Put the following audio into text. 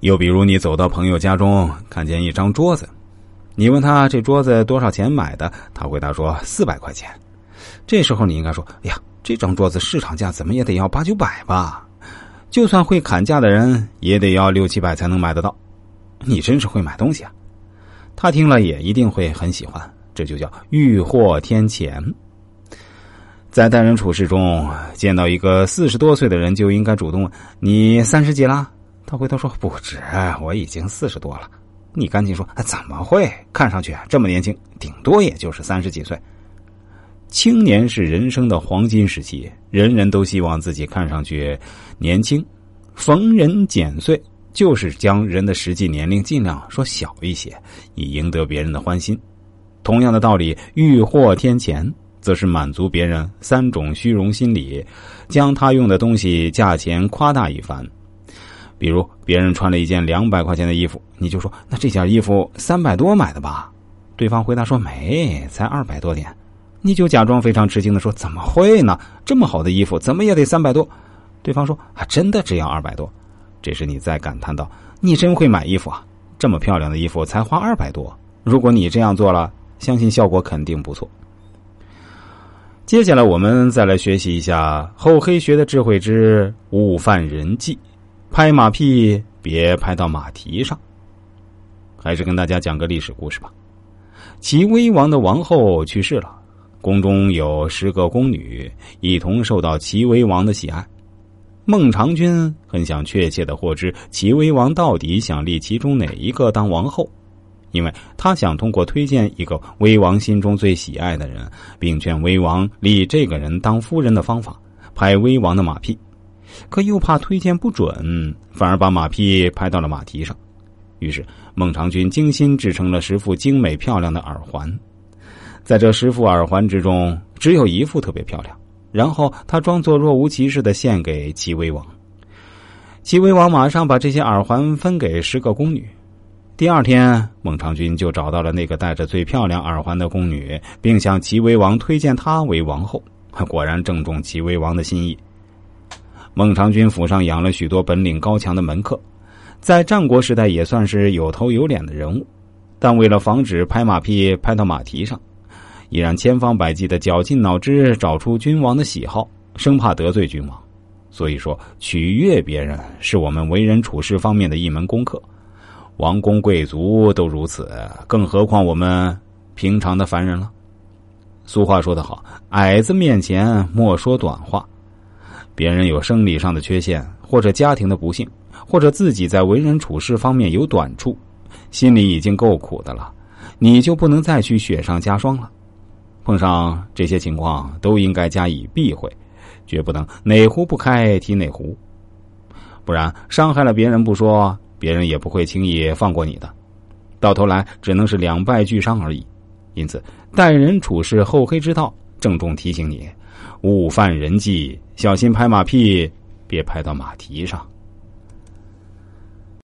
又比如，你走到朋友家中，看见一张桌子，你问他这桌子多少钱买的，他回答说四百块钱。这时候你应该说：“哎呀，这张桌子市场价怎么也得要八九百吧？就算会砍价的人，也得要六七百才能买得到。你真是会买东西啊！”他听了也一定会很喜欢，这就叫欲货天钱。在待人处事中，见到一个四十多岁的人，就应该主动问：“你三十几了？”他回头说：“不止，我已经四十多了。”你赶紧说：“怎么会？看上去这么年轻，顶多也就是三十几岁。”青年是人生的黄金时期，人人都希望自己看上去年轻。逢人减岁，就是将人的实际年龄尽量说小一些，以赢得别人的欢心。同样的道理，欲获天钱，则是满足别人三种虚荣心理，将他用的东西价钱夸大一番。比如，别人穿了一件两百块钱的衣服，你就说：“那这件衣服三百多买的吧？”对方回答说：“没，才二百多点。”你就假装非常吃惊的说：“怎么会呢？这么好的衣服，怎么也得三百多。”对方说：“啊，真的只要二百多。”这时你再感叹道：“你真会买衣服啊！这么漂亮的衣服才花二百多。如果你这样做了，相信效果肯定不错。”接下来我们再来学习一下厚黑学的智慧之悟犯人际，拍马屁别拍到马蹄上。还是跟大家讲个历史故事吧。齐威王的王后去世了。宫中有十个宫女，一同受到齐威王的喜爱。孟尝君很想确切的获知齐威王到底想立其中哪一个当王后，因为他想通过推荐一个威王心中最喜爱的人，并劝威王立这个人当夫人的方法，拍威王的马屁。可又怕推荐不准，反而把马屁拍到了马蹄上。于是孟尝君精心制成了十副精美漂亮的耳环。在这十副耳环之中，只有一副特别漂亮。然后他装作若无其事的献给齐威王。齐威王马上把这些耳环分给十个宫女。第二天，孟尝君就找到了那个戴着最漂亮耳环的宫女，并向齐威王推荐她为王后。果然正中齐威王的心意。孟尝君府上养了许多本领高强的门客，在战国时代也算是有头有脸的人物，但为了防止拍马屁拍到马蹄上。依然千方百计的绞尽脑汁找出君王的喜好，生怕得罪君王。所以说，取悦别人是我们为人处事方面的一门功课。王公贵族都如此，更何况我们平常的凡人了。俗话说得好：“矮子面前莫说短话。”别人有生理上的缺陷，或者家庭的不幸，或者自己在为人处事方面有短处，心里已经够苦的了，你就不能再去雪上加霜了。碰上这些情况，都应该加以避讳，绝不能哪壶不开提哪壶，不然伤害了别人不说，别人也不会轻易放过你的，到头来只能是两败俱伤而已。因此，待人处事厚黑之道，郑重提醒你：勿犯人忌，小心拍马屁，别拍到马蹄上。